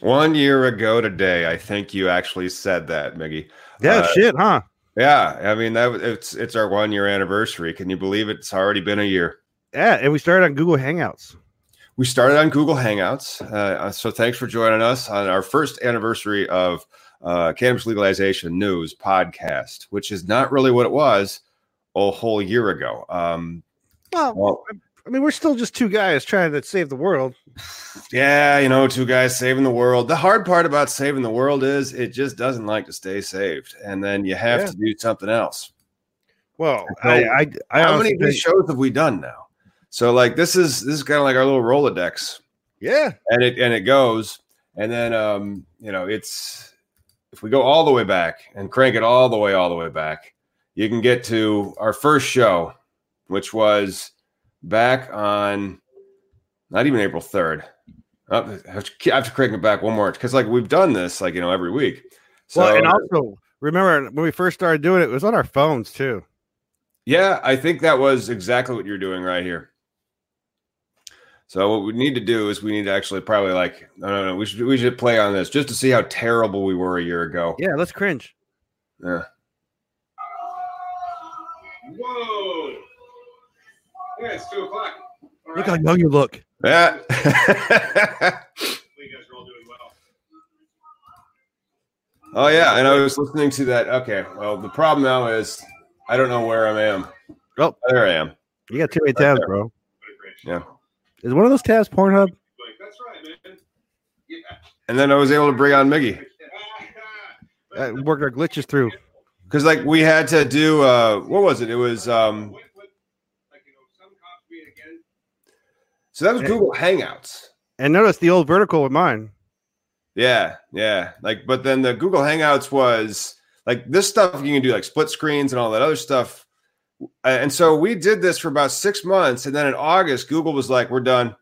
One year ago today, I think you actually said that, Miggy. Yeah, uh, shit, huh? Yeah, I mean that it's it's our one year anniversary. Can you believe it? It's already been a year. Yeah, and we started on Google Hangouts. We started on Google Hangouts. Uh, so thanks for joining us on our first anniversary of uh, Cannabis Legalization News podcast, which is not really what it was a whole year ago. Um, well, well I mean, we're still just two guys trying to save the world. Yeah, you know, two guys saving the world. The hard part about saving the world is it just doesn't like to stay saved, and then you have yeah. to do something else. Well, so I, I, I how many these shows have we done now? So, like, this is this is kind of like our little Rolodex. Yeah, and it and it goes, and then um, you know, it's if we go all the way back and crank it all the way, all the way back, you can get to our first show, which was back on not even April 3rd. Oh, I have to crank it back one more because like we've done this like you know every week. So well, and also remember when we first started doing it, it was on our phones too. Yeah, I think that was exactly what you're doing right here. So what we need to do is we need to actually probably like no no no we should we should play on this just to see how terrible we were a year ago. Yeah, let's cringe. Yeah. Yeah, it's two o'clock. look how young you look. Yeah. oh yeah, and I was listening to that. Okay, well the problem now is I don't know where I am. Oh, there I am. You got too many tabs, right bro. Yeah. Is one of those tabs Pornhub? That's right, man. Yeah. And then I was able to bring on Miggy. Uh, work our glitches through. Because like we had to do uh what was it? It was um So that was Google Hangouts. And notice the old vertical with mine. Yeah, yeah. Like, but then the Google Hangouts was like this stuff you can do like split screens and all that other stuff. And so we did this for about six months, and then in August, Google was like, "We're done."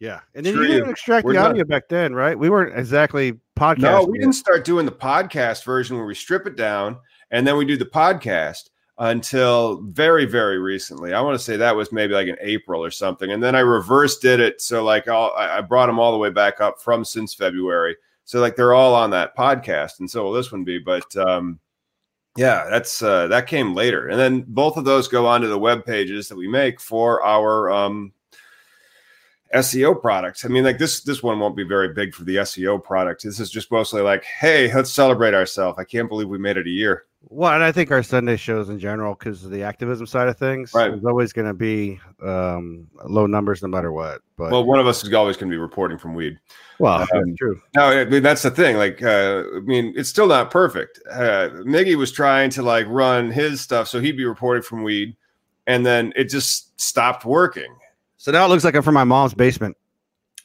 Yeah, and then you didn't extract the audio done. back then, right? We weren't exactly podcast. No, we yet. didn't start doing the podcast version where we strip it down and then we do the podcast until very very recently i want to say that was maybe like in april or something and then i reversed did it so like I'll, i brought them all the way back up from since february so like they're all on that podcast and so will this one be but um yeah that's uh that came later and then both of those go onto the web pages that we make for our um SEO products. I mean, like this this one won't be very big for the SEO product. This is just mostly like, hey, let's celebrate ourselves. I can't believe we made it a year. Well, and I think our Sunday shows in general, because of the activism side of things, right. is always going to be um, low numbers no matter what. But well, one of us is always going to be reporting from weed. Well, um, that's true. No, I mean that's the thing. Like, uh, I mean, it's still not perfect. Uh, Miggy was trying to like run his stuff, so he'd be reporting from weed, and then it just stopped working. So now it looks like I'm from my mom's basement.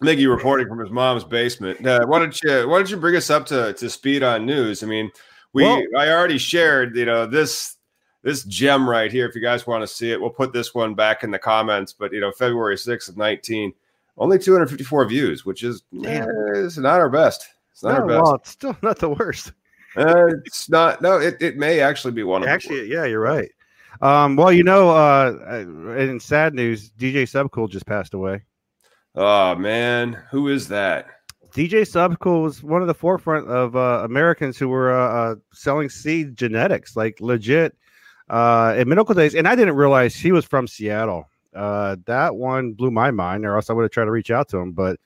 Miggy reporting from his mom's basement. Uh, why don't you Why don't you bring us up to to speed on news? I mean we well, I already shared, you know, this this gem right here. If you guys want to see it, we'll put this one back in the comments. But you know, February 6th of 19, only 254 views, which is, eh, is not our best. It's not No, our best. well, it's still not the worst. Uh, it's not. No, it, it may actually be one of Actually, yeah, you're right. Um, well, you know, uh, in sad news, DJ Subcool just passed away. Oh man, who is that? DJ Subcool was one of the forefront of uh, Americans who were uh, uh, selling seed genetics, like legit, uh, in medical days. And I didn't realize he was from Seattle. Uh, that one blew my mind, or else I would have tried to reach out to him. But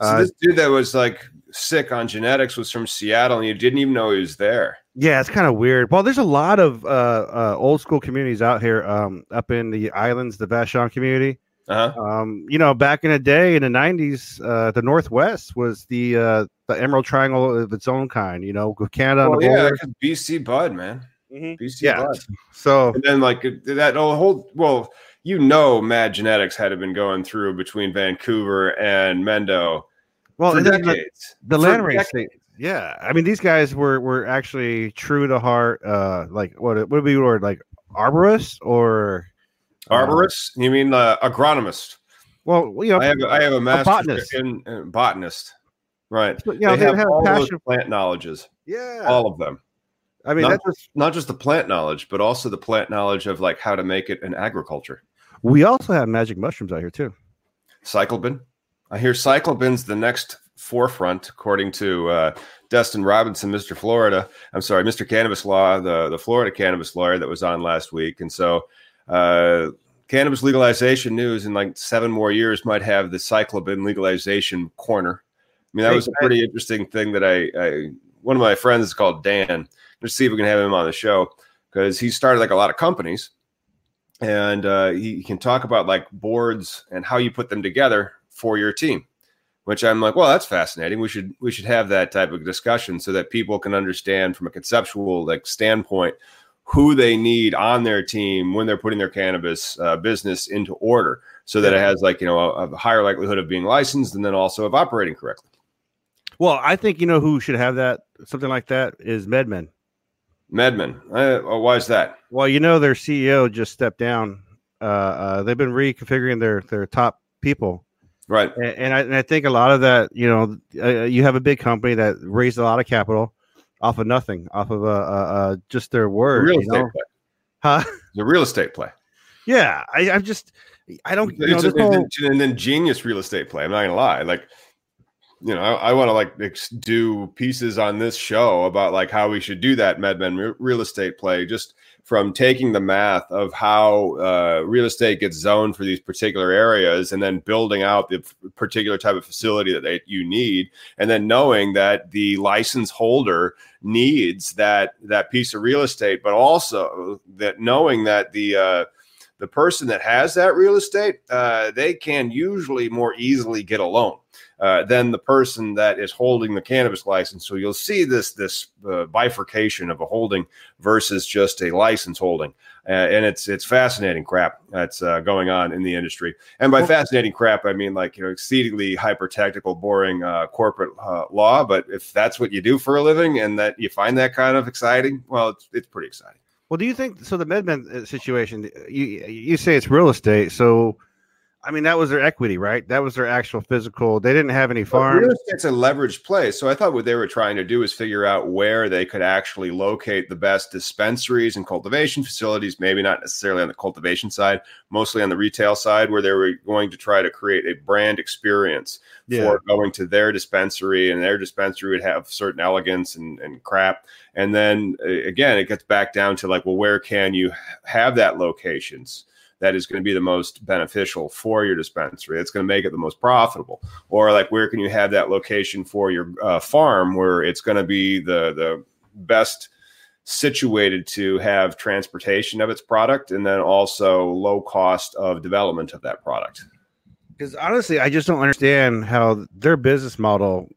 So uh, this dude that was like sick on genetics was from Seattle, and you didn't even know he was there. Yeah, it's kind of weird. Well, there's a lot of uh, uh, old school communities out here, um, up in the islands, the Vashon community. Uh-huh. Um, you know, back in the day in the '90s, uh, the Northwest was the uh, the Emerald Triangle of its own kind. You know, with Canada Well, yeah, BC Bud, man. Mhm. BC Yeah. Bud. So And then like that whole well, you know, Mad Genetics had been going through between Vancouver and Mendo well, for the, decades. the For land race. Yeah, I mean, these guys were were actually true to heart. Uh, like what what would be the word like arborists or Arborist? You mean uh, agronomist? well, you know, I have I have a master's botanist. in uh, botanist. Right. you know, they they have, have all those passion. plant knowledges, Yeah, all of them. I mean, not, that's just, not just the plant knowledge, but also the plant knowledge of like how to make it in agriculture. we also have magic mushrooms out here too. Psilocybin. I hear psilocybin's the next forefront, according to uh, Dustin Robinson, Mr. Florida. I'm sorry, Mr. Cannabis Law, the, the Florida cannabis lawyer that was on last week. And so, uh, cannabis legalization news in like seven more years might have the psilocybin legalization corner. I mean, that was a pretty interesting thing that I, I one of my friends is called Dan. Let's see if we can have him on the show because he started like a lot of companies and uh, he can talk about like boards and how you put them together for your team which i'm like well that's fascinating we should we should have that type of discussion so that people can understand from a conceptual like standpoint who they need on their team when they're putting their cannabis uh, business into order so that it has like you know a, a higher likelihood of being licensed and then also of operating correctly. Well, I think you know who should have that something like that is MedMen. medmen. Uh, why is that? Well, you know their CEO just stepped down. Uh, uh, they've been reconfiguring their their top people, right. And, and I and I think a lot of that, you know, uh, you have a big company that raised a lot of capital off of nothing, off of uh, uh, just their the word. real you estate know? play Huh? the real estate play Yeah, I, I'm just, I don't. You know, It's this a- whole, and then- and then genius real estate play. I'm not gonna lie. Like, you know, I, I want to like ex- do pieces on this show about like how we should do that MedMen re- real estate play, just from taking the math of how uh, real estate gets zoned for these particular areas, and then building out the particular type of facility that they, you need, and then knowing that the license holder needs that that piece of real estate, but also that knowing that the uh, the person that has that real estate, uh, they can usually more easily get a loan uh, than the person that is holding the cannabis license. So you'll see this this uh, bifurcation of a holding versus just a license holding, uh, and it's it's fascinating crap that's uh, going on in the industry. And by fascinating crap, I mean like you know exceedingly hyper technical, boring uh, corporate uh, law. But if that's what you do for a living and that you find that kind of exciting, well, it's it's pretty exciting. well, do you think so? The MedMen situation, you you say it's real estate, so. I mean, that was their equity, right? That was their actual physical. They didn't have any farms. real estate's a leveraged play. So I thought what they were trying to do is figure out where they could actually locate the best dispensaries and cultivation facilities, maybe not necessarily on the cultivation side, mostly on the retail side, where they were going to try to create a brand experience Yeah. for going to their dispensary, and their dispensary would have certain elegance and, and crap. And then again, it gets back down to like, well, where can you have that locations? That is going to be the most beneficial for your dispensary. It's going to make it the most profitable or like where can you have that location for your uh, farm where it's going to be the the best situated to have transportation of its product and then also low cost of development of that product Because honestly, I just don't understand how their business model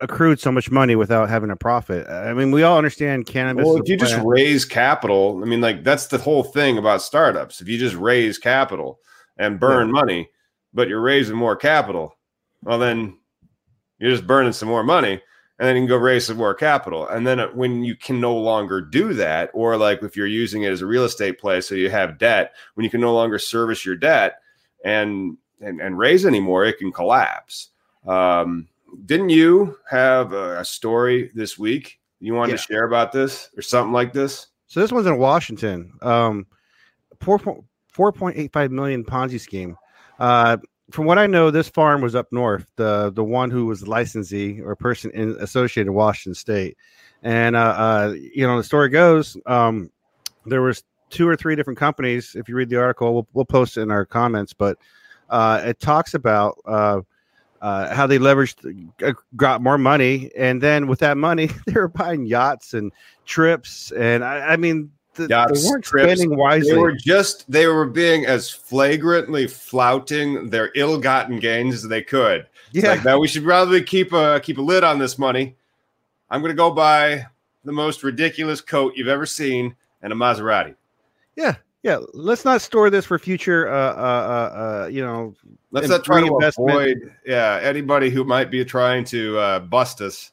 accrued so much money without having a profit. I mean, we all understand cannabis. well if you just raise capital i mean like that's the whole thing about startups if you just raise capital and burn money but you're raising more capital well then you're just burning some more money and then you can go raise some more capital and then uh, when you can no longer do that or like if you're using it as a real estate play so you have debt when you can no longer service your debt and and, and raise anymore it can collapse um, didn't you have a, a story this week you wanted Yeah. to share about this or something like this? So this one's in Washington. Um, four four point eight five million Ponzi scheme. Uh, from what I know, this farm was up north. The the one who was the licensee or person in, associated with Washington State, and uh, uh, you know the story goes, um, there was two or three different companies. If you read the article, we'll we'll post it in our comments, but uh, it talks about. Uh, how they leveraged, uh, got more money, and then with that money, they were buying yachts and trips, and I, I mean, the, Yachts, they weren't trips, spending wisely. They were just they were being as flagrantly flouting their ill-gotten gains as they could. Yeah, Like now we should probably keep a keep a lid on this money. I'm gonna go buy the most ridiculous coat you've ever seen and a Maserati. yeah, yeah. Let's not store this for future. Uh, uh, uh, uh you know, Let's not try to avoid yeah anybody who might be trying to uh, bust us.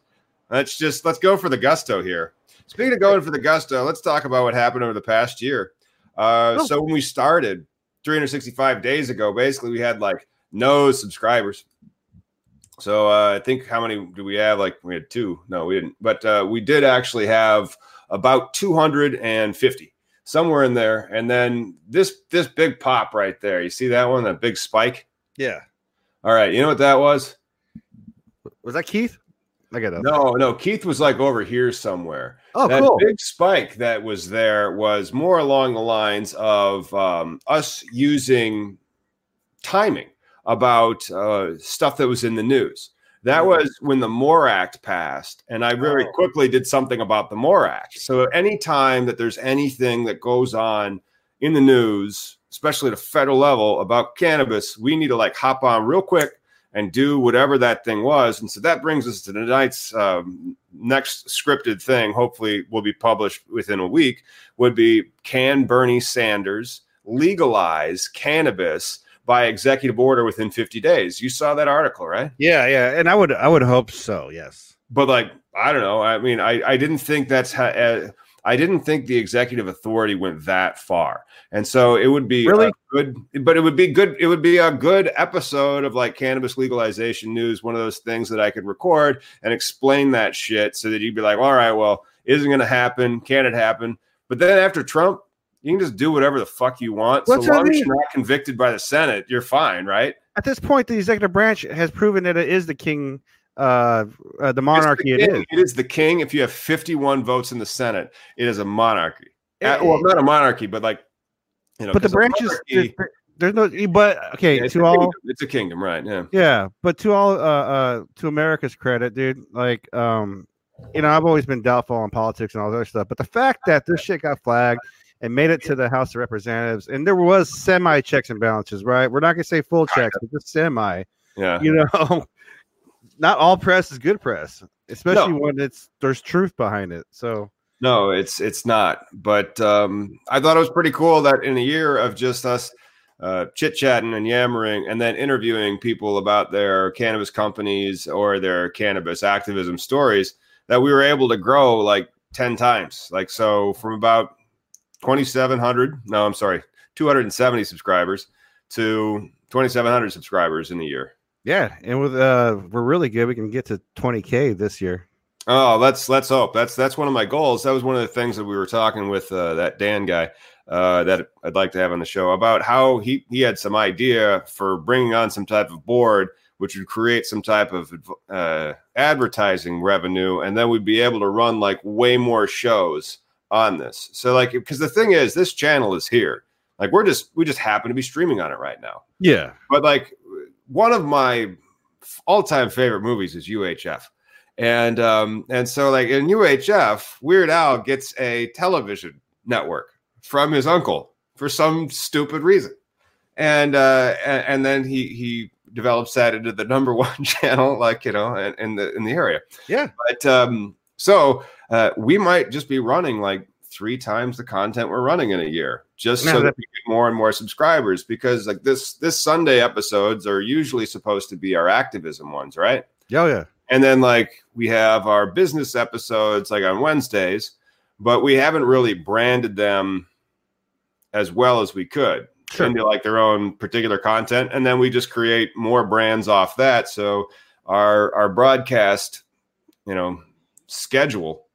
Let's just let's go for the gusto here. Speaking of going for the gusto, let's talk about what happened over the past year. Uh, Oh. So when we started 365 days ago, basically we had like no subscribers. So uh, I think how many do we have? Like we had two. No, we didn't. But uh, we did actually have about 250 somewhere in there. And then this this big pop right there. You see that one? That big spike. yeah. All right, you know what that was? Was that Keith? I got it. No, no, Keith was like over here somewhere. Oh, that cool. big spike that was there was more along the lines of um, us using timing about uh, stuff that was in the news. That Mhm. was when the MORE Act passed, and I very Oh. quickly did something about the MORE Act. So anytime that there's anything that goes on in the news, especially at a federal level about cannabis, we need to like hop on real quick and do whatever that thing was. And so that brings us to tonight's um, next scripted thing. Hopefully, will be published within a week. Would be can Bernie Sanders legalize cannabis by executive order within 50 days? You saw that article, right? Yeah, yeah, and I would, I would hope so. Yes. But like, I don't know. I mean, I I didn't think that's how. Uh, I didn't think the executive authority went that far, and so it would be Really? good. But it would be good. It would be a good episode of like cannabis legalization news. One of those things that I could record and explain that shit, so that you'd be like, all right, well, isn't going to happen? Can it happen? But then after Trump, you can just do whatever the fuck you want. What's so long as you're not convicted by the Senate, you're fine, right? At this point, the executive branch has proven that it is the king, uh, uh the monarchy. It's It the is. It is the king. If you have 51 votes in the Senate, it is a monarchy. Uh, Eh, well, not a monarchy, but like you know, but the branches, monarchy- there's no. But okay, yeah, it's, to a all, kingdom. it's a kingdom, right? Yeah. Yeah, but to all uh uh to America's credit, dude, like um you know, I've always been doubtful on politics and all that other stuff, but the fact that this shit got flagged and made it to the House of Representatives and there was semi checks and balances, right? We're not gonna say full checks, but just semi. Yeah. You know, not all press is good press, especially No. when it's there's truth behind it. So No, it's it's not. But um, I thought it was pretty cool that in a year of just us uh, chit chatting and yammering, and then interviewing people about their cannabis companies or their cannabis activism stories, that we were able to grow like ten times. Like so, from about twenty seven hundred, no, I'm sorry, two hundred and seventy subscribers to twenty seven hundred subscribers in a year. yeah, and with uh we're really good. We can get to 20k this year. Oh, let's let's hope. That's that's one of my goals. That was one of the things that we were talking with uh, that Dan guy uh, that I'd like to have on the show about how he he had some idea for bringing on some type of board which would create some type of uh, advertising revenue, and then we'd be able to run like way more shows on this. So like, because the thing is, this channel is here. Like we're just we just happen to be streaming on it right now. Yeah. But like one of my all-time favorite movies is UHF. And um and so like in UHF, Weird Al gets a television network from his uncle for some stupid reason. And uh and, and then he he develops that into the number one channel like you know in, in the in the area. Yeah. But um so uh we might just be running like three times the content we're running in a year just Yeah, so that- we get more and more subscribers because like this this Sunday episodes are usually supposed to be our activism ones, right? Oh yeah. And then like we have our business episodes like on Wednesdays, but we haven't really branded them as well as we could Sure. into like their own particular content. And then we just create more brands off that. So our our broadcast, you know, schedule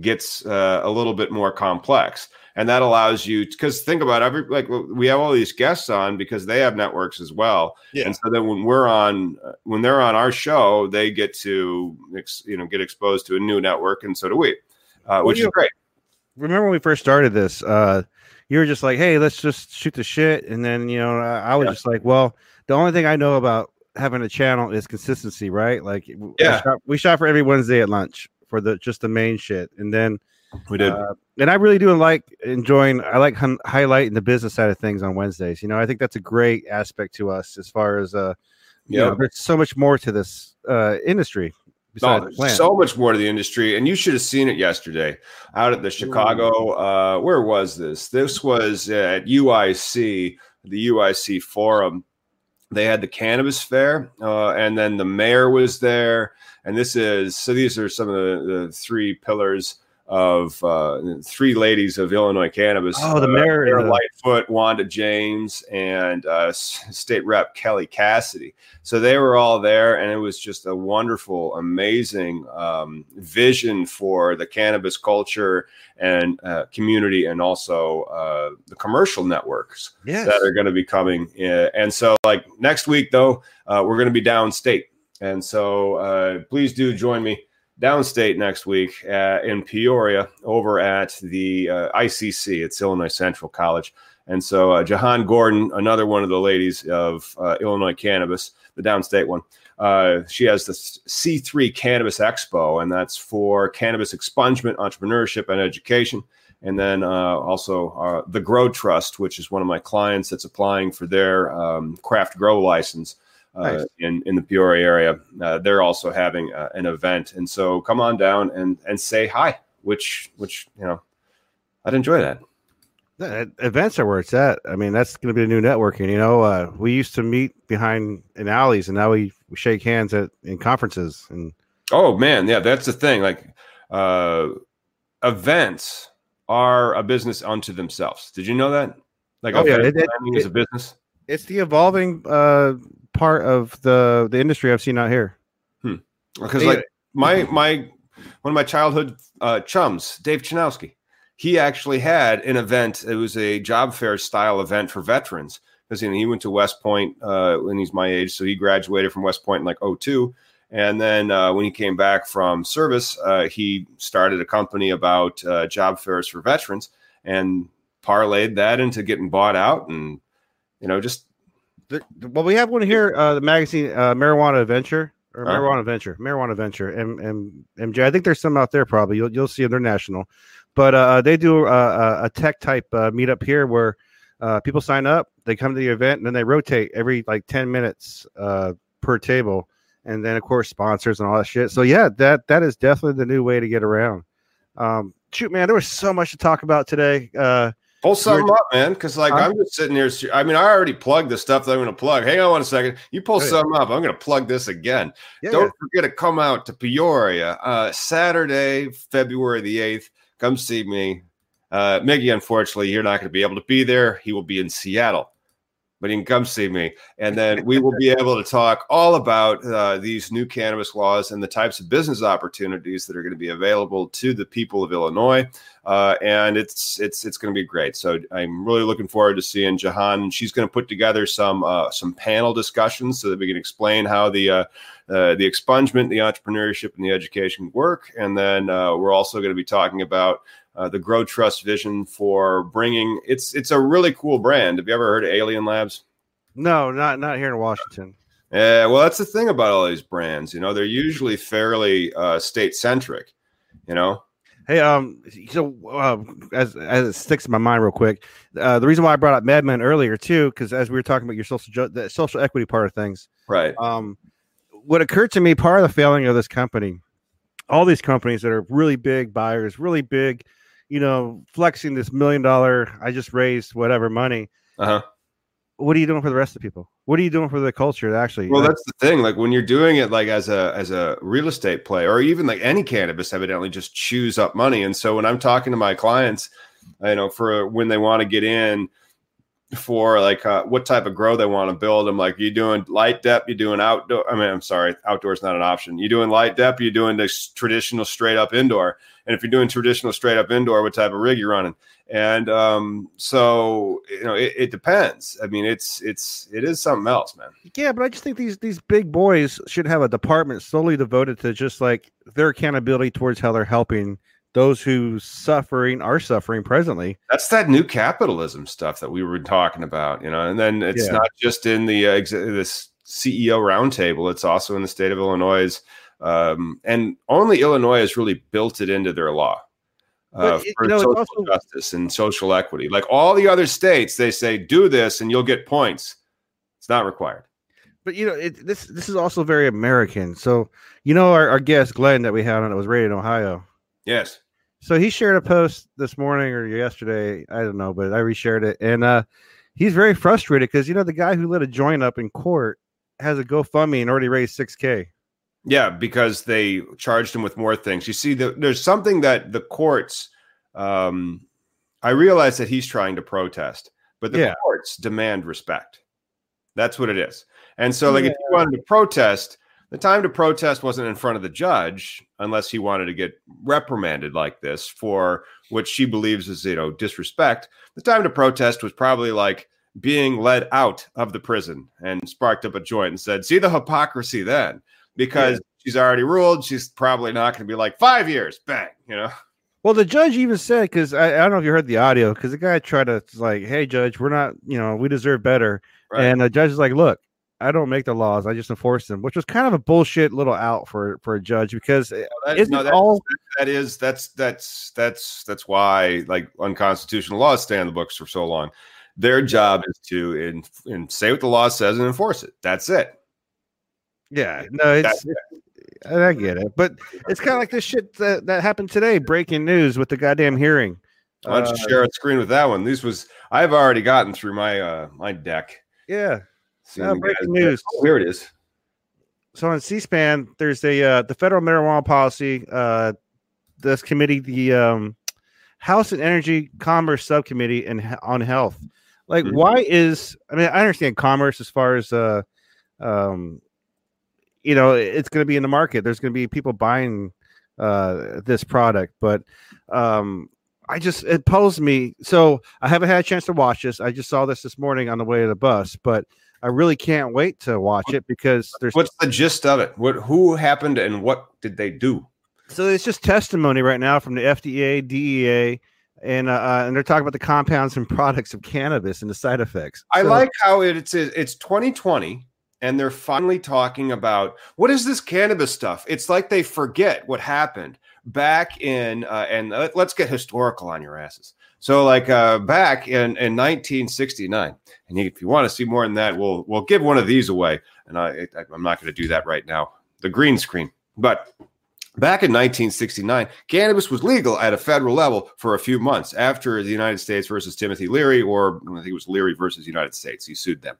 gets uh, a little bit more complex and that allows you because think about every like we have all these guests on because they have networks as well Yeah. and so then when we're on uh, when they're on our show they get to you know get exposed to a new network and so do we uh, which is great remember when we first started this uh you were just like hey let's just shoot the shit and then you know i, I was Yeah. just like well the only thing i know about having a channel is consistency right like w- we Yeah. shot, we shot for every wednesday at lunch for the just the main shit and then we did uh, and i really do like enjoying i like hun- highlighting the business side of things on wednesdays you know i think that's a great aspect to us as far as uh you Yeah. know, there's so much more to this uh industry besides No, so much more to the industry, and you should have seen it yesterday out at the Chicago. Uh, where was this? This was at UIC, the UIC Forum. They had the cannabis fair, uh, and then the mayor was there. And this is so. These are some of the, the three pillars of uh, three ladies of Illinois cannabis. Oh, the Uh, mayor Mayor Lightfoot, Wanda James, and uh, State Rep Kelly Cassidy. So they were all there, and it was just a wonderful, amazing um, vision for the cannabis culture and uh, community, and also uh, the commercial networks yes. that are going to be coming. Uh, and so, like next week, though, uh, we're going to be downstate, and so uh, please do join me downstate next week uh, in Peoria over at the uh, ICC. It's Illinois Central College. And so uh, Jahan Gordon, another one of the ladies of uh, Illinois Cannabis, the downstate one, uh, she has the C3 Cannabis Expo, and that's for cannabis expungement, entrepreneurship, and education. And then also the Grow Trust, which is one of my clients that's applying for their um, craft grow license Nice. in in the Peoria area. Uh, they're also having uh, an event, and so come on down and and say hi. Which which you know, I'd enjoy that. Uh, events are where it's at. I mean, that's going to be the new networking. You know, uh, we used to meet behind in alleys, and now we, we shake hands at in conferences. And Oh man, yeah, that's the thing. Like uh, events are a business unto themselves. Did you know that? Like Oh, yeah, it- it- planning is a business. it's the evolving uh, part of the the industry I've seen out here. because Yeah. like my my one of my childhood uh, chums, Dave Chanowski, he actually had an event. It was a job fair style event for veterans because you know, he went to West Point uh, when he's my age, so he graduated from West Point in like 02. And then uh, when he came back from service, uh, he started a company about uh, job fairs for veterans and parlayed that into getting bought out and you know just The, well, we have one here, uh, the magazine uh, Marijuana Adventure or Huh? Marijuana Venture, Marijuana Venture, M- M- MJ. I think there's some out there probably. You'll you'll see them. They're national, but uh, they do a, a, a tech type uh, meetup here where uh, people sign up, they come to the event, and then they rotate every like ten minutes uh, per table, and then of course sponsors and all that shit. So yeah, that that is definitely the new way to get around. Um, shoot, man, there was so much to talk about today. Pull something up, man. Because like Huh? I'm just sitting here. I mean, I already plugged the stuff that I'm going to plug. Hang on one second. You pull yeah. something up. I'm going to plug this again. yeah, Don't forget to come out to Peoria uh, Saturday, February the eighth. Come see me. Uh, Miggy, unfortunately, you're not going to be able to be there. He will be in Seattle, but you can come see me, and then we will be able to talk all about uh, these new cannabis laws and the types of business opportunities that are going to be available to the people of Illinois. Uh, and it's it's it's going to be great. So I'm really looking forward to seeing Jahan. She's going to put together some uh, some panel discussions so that we can explain how the uh, uh, the expungement, the entrepreneurship, and the education work. And then uh, we're also going to be talking about uh, the Grow Trust vision for bringing. It's it's a really cool brand. Have you ever heard of Alien Labs? no, not not here in Washington. Yeah, well, that's the thing about all these brands. You know, they're usually fairly uh, state centric. You know, Hey, um, so uh, as as it sticks in my mind real quick, uh, the reason why I brought up MedMen earlier too, because as we were talking about your social ju- the social equity part of things, right? um, what occurred to me, part of the failing of this company, all these companies that are really big buyers, really big, you know, flexing this million dollar, I just raised whatever money. Uh huh. What are you doing for the rest of the people? What are you doing for the culture? Actually, Well, that's the thing. Like when you're doing it, like as a as a real estate play, or even like any cannabis, evidently just chews up money. And so when I'm talking to my clients, you know, for when they want to get in, for like uh, what type of grow they want to build. I'm like, you doing light dep? You doing outdoor? I mean, I'm sorry, outdoor is not an option. You doing light dep? You doing this traditional straight up indoor? And if you're doing traditional straight up indoor, what type of rig you're running? And um, so you know, it, it depends. I mean, it's it's it is something else, man. Yeah, but I just think these these big boys should have a department solely devoted to just like their accountability towards how they're helping those who suffering are suffering presently. That's that new capitalism stuff that we were talking about, you know. And then it's Yeah. not just in the uh, ex- this CEO roundtable; it's also in the state of Illinois, um, and only Illinois has really built it into their law uh, it- for you know, social also- justice and social equity. Like all the other states, they say do this and you'll get points. It's not required. But you know, it, this this is also very American. So you know, our, our guest Glenn that we had on it was rated in Ohio. Yes. So he shared a post this morning or yesterday, I don't know, but I reshared it, and uh, he's very frustrated because you know the guy who lit a joint up in court has a GoFundMe and already raised six k. Yeah, because they charged him with more things. You see, the, there's something that the courts. Um, I realize that he's trying to protest, but the Yeah. courts demand respect. That's what it is. And so, like, if you wanted to protest, the time to protest wasn't in front of the judge, unless he wanted to get reprimanded like this for what she believes is, you know, disrespect. The time to protest was probably like being led out of the prison and sparked up a joint and said, "See the hypocrisy then." Because she's already ruled. She's probably not going to be like five years, bang, you know. Well, the judge even said because I, I don't know if you heard the audio because the guy tried to like, "Hey, judge, we're not, you know, we deserve better," Right. and the judge is like, "Look, I don't make the laws; I just enforce them," which was kind of a bullshit little out for for a judge because uh, That- isn't no, that- all that is that's that's that's that's why like unconstitutional laws stay on the books for so long. Their job is to and say what the law says and enforce it. That's it. Yeah, no, it's, I get it, but it's kind of like this shit that, that happened today. Breaking news with the goddamn hearing. Why don't Uh, you share a screen with that one? This was I've already gotten through my uh my deck. Yeah. Yeah, breaking guys- news. Oh, here it is. So on C-SPAN, there's a uh, the federal marijuana policy. Uh, this committee, the um, House and Energy Commerce Subcommittee, and on health. Like, Mhm. why is? I mean, I understand commerce as far as uh, um, you know, it's going to be in the market. There's going to be people buying uh this product, but um, I just it posed me. So I haven't had a chance to watch this. I just saw this this morning on the way to the bus, but I really can't wait to watch it because there's What's the gist of it? What who happened and what did they do? So it's just testimony right now from the FDA, DEA, and uh, uh, and they're talking about the compounds and products of cannabis and the side effects. I So- like how it, it's it's 2020 and they're finally talking about what is this cannabis stuff. It's like they forget what happened back in uh, and let- let's get historical on your asses. So like uh, back in, in 1969, and if you want to see more than that, we'll we'll give one of these away. And I, I I'm not going to do that right now. The green screen, but. Back in 1969, cannabis was legal at a federal level for a few months after the United States versus Timothy Leary, or I think it was Leary versus the United States. He sued them.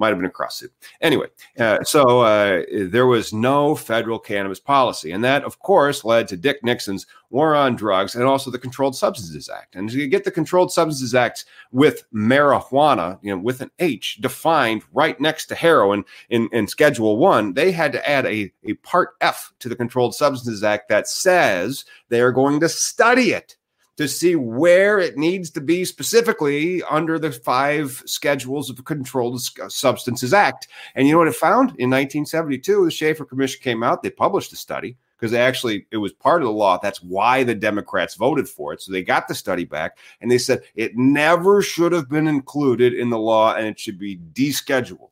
Might have been a cross suit. Anyway, uh, so uh, there was no federal cannabis policy. And that, of course, led to Dick Nixon's war on drugs and also the Controlled Substances Act. And you get the Controlled Substances Act with marijuana, you know, with an H defined right next to heroin in, in Schedule One, they had to add a, a Part F to the Controlled Substances Act that says they are going to study it to see where it needs to be specifically under the five schedules of the Controlled uh, Substances Act. And you know what it found? In 1972, the Shafer Commission came out, they published a study because they actually, it was part of the law. That's why the Democrats voted for it. So they got the study back and they said it never should have been included in the law and it should be descheduled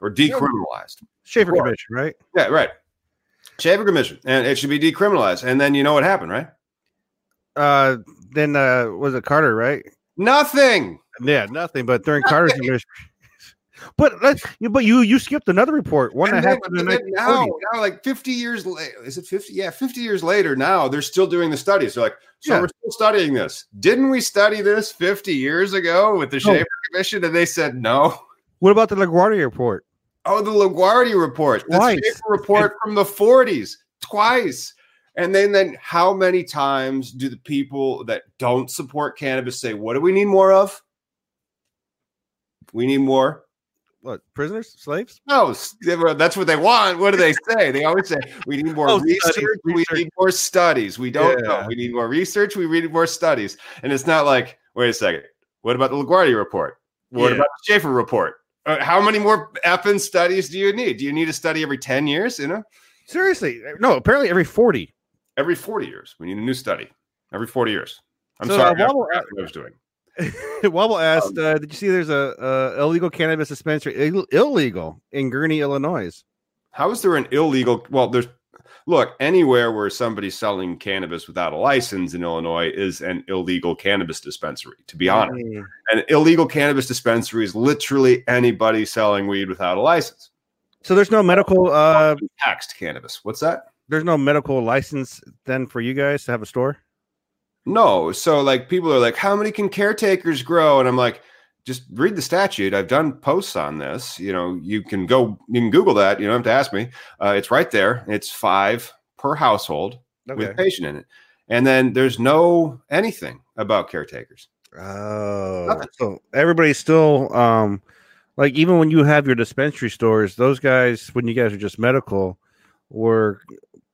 or decriminalized. Shafer Commission, right? Yeah, right. Shafer Commission, and it should be decriminalized. And then you know what happened, right? Uh, then uh, was it Carter, right? Nothing. Yeah, nothing. But during Carter's administration. But let's, but you you skipped another report. One And that then- happened in then now, now, like 50 years later, is it 50? Yeah, 50 years later now, they're still doing the studies. They're like, so Yeah. we're still studying this. Didn't we study this 50 years ago with the No. Shafer Commission? And they said no. What about the LaGuardia report? Oh, the LaGuardia report, the. Shafer report from the 40s, twice. And then, then how many times do the people that don't support cannabis say, what do we need more of? We need more. What prisoners, slaves? No, that's what they want. What do they say? They always say we need more Oh, research. We need more studies. We don't know. We need more research. We need more studies. And it's not like, wait a second. What about the LaGuardia report? What Yeah. about the Shafer report? Uh, how many more effing studies do you need? Do you need a study every 10 years? You know, Seriously, no. Apparently, every forty. Every 40 years. We need a new study every 40 years. I'm So, sorry. uh, Wobble- what I was doing. Wobble asked, Um, uh, "Did you see there's a, a illegal cannabis dispensary Ill- illegal in Gurnee, Illinois?" How is there an illegal? Well, there's look anywhere where somebody's selling cannabis without a license in Illinois is an illegal cannabis dispensary. To be honest, Mm. an illegal cannabis dispensary is literally anybody selling weed without a license. So there's no medical. Uh, Taxed cannabis. What's that? There's no medical license then for you guys to have a store. No. So like people are like, how many can caretakers grow? And I'm like, just read the statute. I've done posts on this. You know, you can go, you can Google that. You don't have to ask me. Uh, it's right there. It's five per household with a patient in it. And then there's no anything about caretakers. Oh, Nothing. so everybody's still um, like even when you have your dispensary stores, those guys when you guys are just medical, were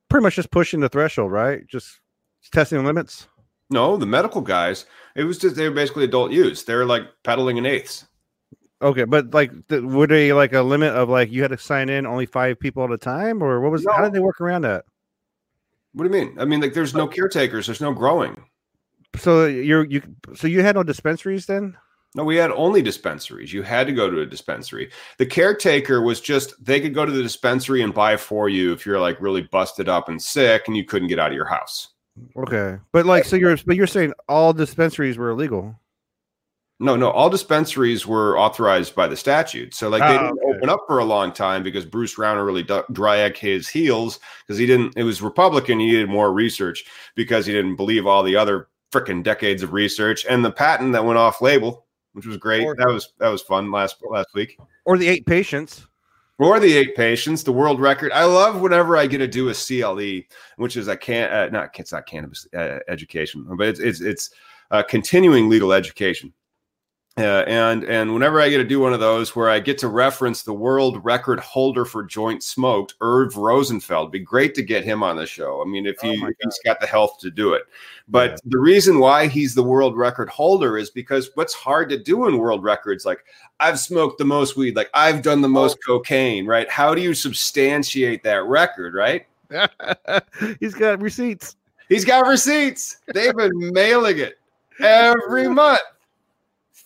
pretty much just pushing the threshold, right? Just testing the limits. No, the medical guys, it was just they were basically adult use. They're like peddling in eighths. Okay, but like, th- were they like a limit of like you had to sign in only five people at a time, or what was? How did they work around that? What do you mean? I mean, like there's no caretakers, there's no growing. So you're you so you had no dispensaries then? No, we had only dispensaries. You had to go to a dispensary. The caretaker was just they could go to the dispensary and buy for you if you're like really busted up and sick and you couldn't get out of your house. Okay, but like, so you're but you're saying all dispensaries were illegal? No, no, all dispensaries were authorized by the statute. So like they Ah, didn't okay. open up for a long time because Bruce Rauner really d- dragged his heels because he didn't. It was Republican. He needed more research because he didn't believe all the other freaking decades of research and the patent that went off label, which was great. Or- that was that was fun last last week. Or the eight patients? Or the eight patients, the world record. I love whenever I get to do a CLE, which is a can uh, not it's not cannabis uh, education, but it's it's it's uh, continuing legal education. Uh, and and whenever I get to do one of those where I get to reference the world record holder for joint smoked, Irv Rosenfeld, be great to get him on the show. I mean, if Oh he if he's got the health to do it. But Yeah. the reason why he's the world record holder is because what's hard to do in world records, like I've smoked the most weed, like I've done the most cocaine, right? How do you substantiate that record, right? He's got receipts. He's got receipts. They've been mailing it every month.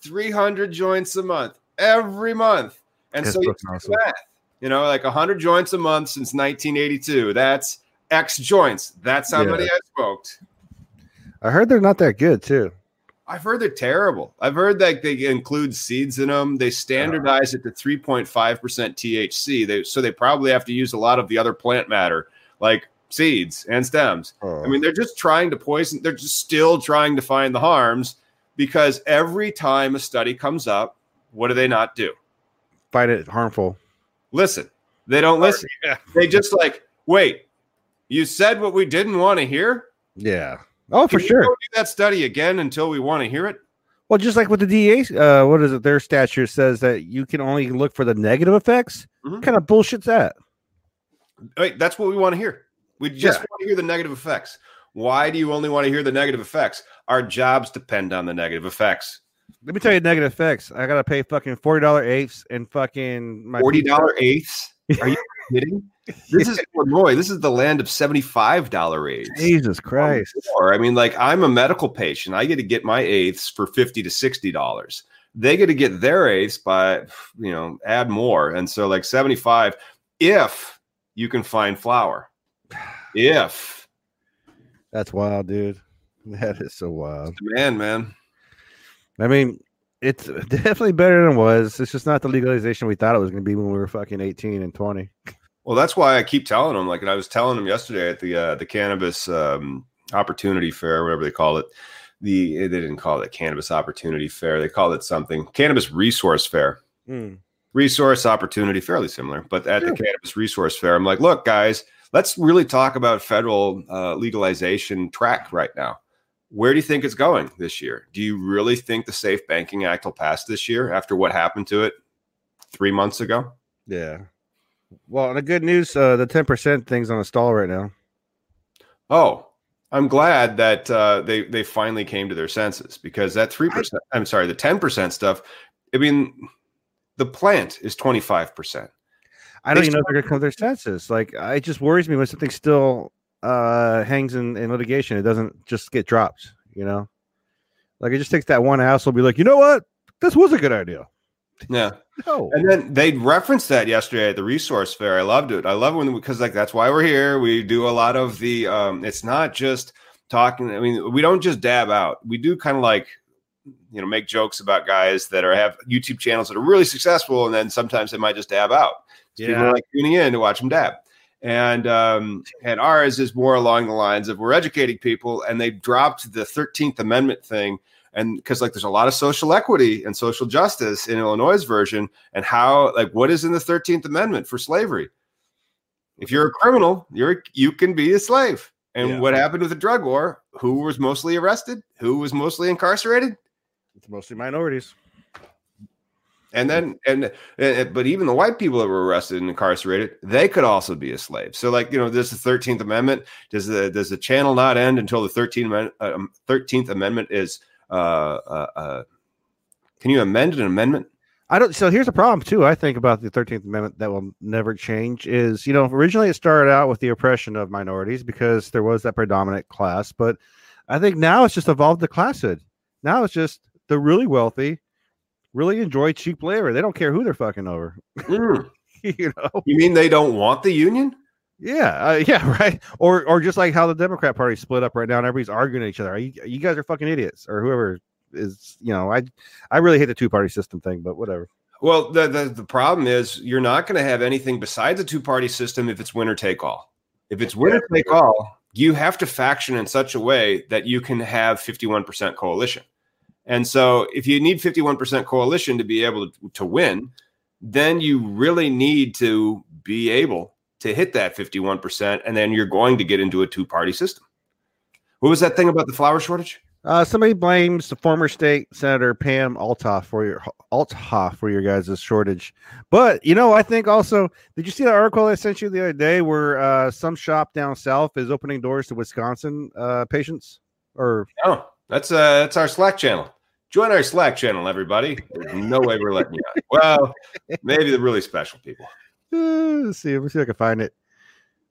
300 joints a month, every month. And That's so you awesome. math, you know, like 100 joints a month since 1982. That's X joints. That's how Yeah. many I smoked. I heard they're not that good too. I've heard they're terrible. I've heard that they include seeds in them. They standardize it to 3.5% THC. They, so they probably have to use a lot of the other plant matter, like seeds and stems. I oh. mean, they're just trying to poison, they're just still trying to find the harms because every time a study comes up, what do they not do? find it harmful. Listen. They don't listen. They just like, wait, you said what we didn't want to hear? Yeah. Oh, for Can you sure. do that study again until we want to hear it? Well, just like with the DA, uh, what is it? Their statute says that you can only look for the negative effects. Mhm. What kind of bullshit's that? Wait, that's what we want to hear. We just Yeah. want to hear the negative effects. Why do you only want to hear the negative effects? Our jobs depend on the negative effects. Let me tell you negative effects. I gotta pay fucking forty dollar eighths and fucking my Forty dollar eighths? Are you kidding? This is Illinois. This is the land of seventy-five dollar eighths. Jesus Christ. Or I mean, like I'm a medical patient. I get to get my eighths for fifty to sixty dollars. They get to get their eighths by you know add more, and so like seventy-five if you can find flour. If That's wild, dude. That is so wild. man, man. I mean, it's definitely better than it was. It's just not the legalization we thought it was going to be when we were fucking 18 and 20. Well, that's why I keep telling them. Like, and I was telling them yesterday at the uh, the cannabis um, opportunity fair, whatever they call it. The they didn't call it cannabis opportunity fair. They called it something cannabis resource fair. Hmm. Resource opportunity, fairly similar, but at the cannabis resource fair, I'm like, look, guys, let's really talk about federal uh, legalization track right now. where do you think it's going this year? Do you really think the Safe Banking Act will pass this year after what happened to it three months ago? Yeah. Well, the good news, uh, the ten percent thing's on a stall right now. Oh, I'm glad that uh, they they finally came to their senses because that three percent. I'm sorry, the ten percent stuff. I mean, the plant is twenty five percent. I don't even know if they're gonna come to their senses. Like, it just worries me when something still uh hangs in, in litigation. It doesn't just get dropped. You know, like it just takes that one asshole be like, you know what, this was a good idea. Yeah, No, and then they referenced that yesterday at the resource fair. I loved it. I love when because like that's why we're here. We do a lot of the. um It's not just talking. I mean, we don't just dab out. We do kind of like you know make jokes about guys that are have YouTube channels that are really successful, and then sometimes they might just dab out. People are like tuning in to watch them dab. And um, and ours is more along the lines of we're educating people, and they dropped the Thirteenth Amendment thing, and because like there's a lot of social equity and social justice in Illinois' version, and how like what is in the Thirteenth Amendment for slavery? If you're a criminal, you're you can be a slave. And Yeah. what happened with the drug war? Who was mostly arrested? Who was mostly incarcerated? it's mostly minorities. And then, and, and but even the white people that were arrested and incarcerated, they could also be a slave. So, like you know, this is the Thirteenth Amendment. Does the does the channel not end until the Thirteenth um, Thirteenth Amendment is? Uh, uh, uh, can you amend an amendment? I don't. So here's a problem too. I think about the Thirteenth Amendment that will never change. Is you know originally it started out with the oppression of minorities because there was that predominant class, but I think now it's just evolved to classhood. Now it's just the really wealthy, really enjoy cheap labor. They don't care who they're fucking over. Mm. you know? You mean they don't want the union? Yeah, uh, yeah, right. Or or just like how the Democrat Party split up right now, and everybody's arguing at each other. You, you guys are fucking idiots, or whoever is. You know, I I really hate the two party system thing, but whatever. Well, the, the the problem is you're not going to have anything besides a two party system if it's winner take all. If it's winner take all, you have to faction in such a way that you can have 51% coalition. And so, if you need 51% coalition to be able to, to win, then you really need to be able to hit that 51%. And then you're going to get into a two party system. What was that thing about the flower shortage? Uh, somebody blames the former state senator Pam Althoff for your Althoff for your guys' shortage. But you know, I think also, did you see the article I sent you the other day where uh, some shop down south is opening doors to Wisconsin uh, patients? Or Oh, that's uh that's our Slack channel. Join our Slack channel, everybody. There's no way we're letting you out. Well, maybe the really special people. uh, let's see, let's see if I can find it.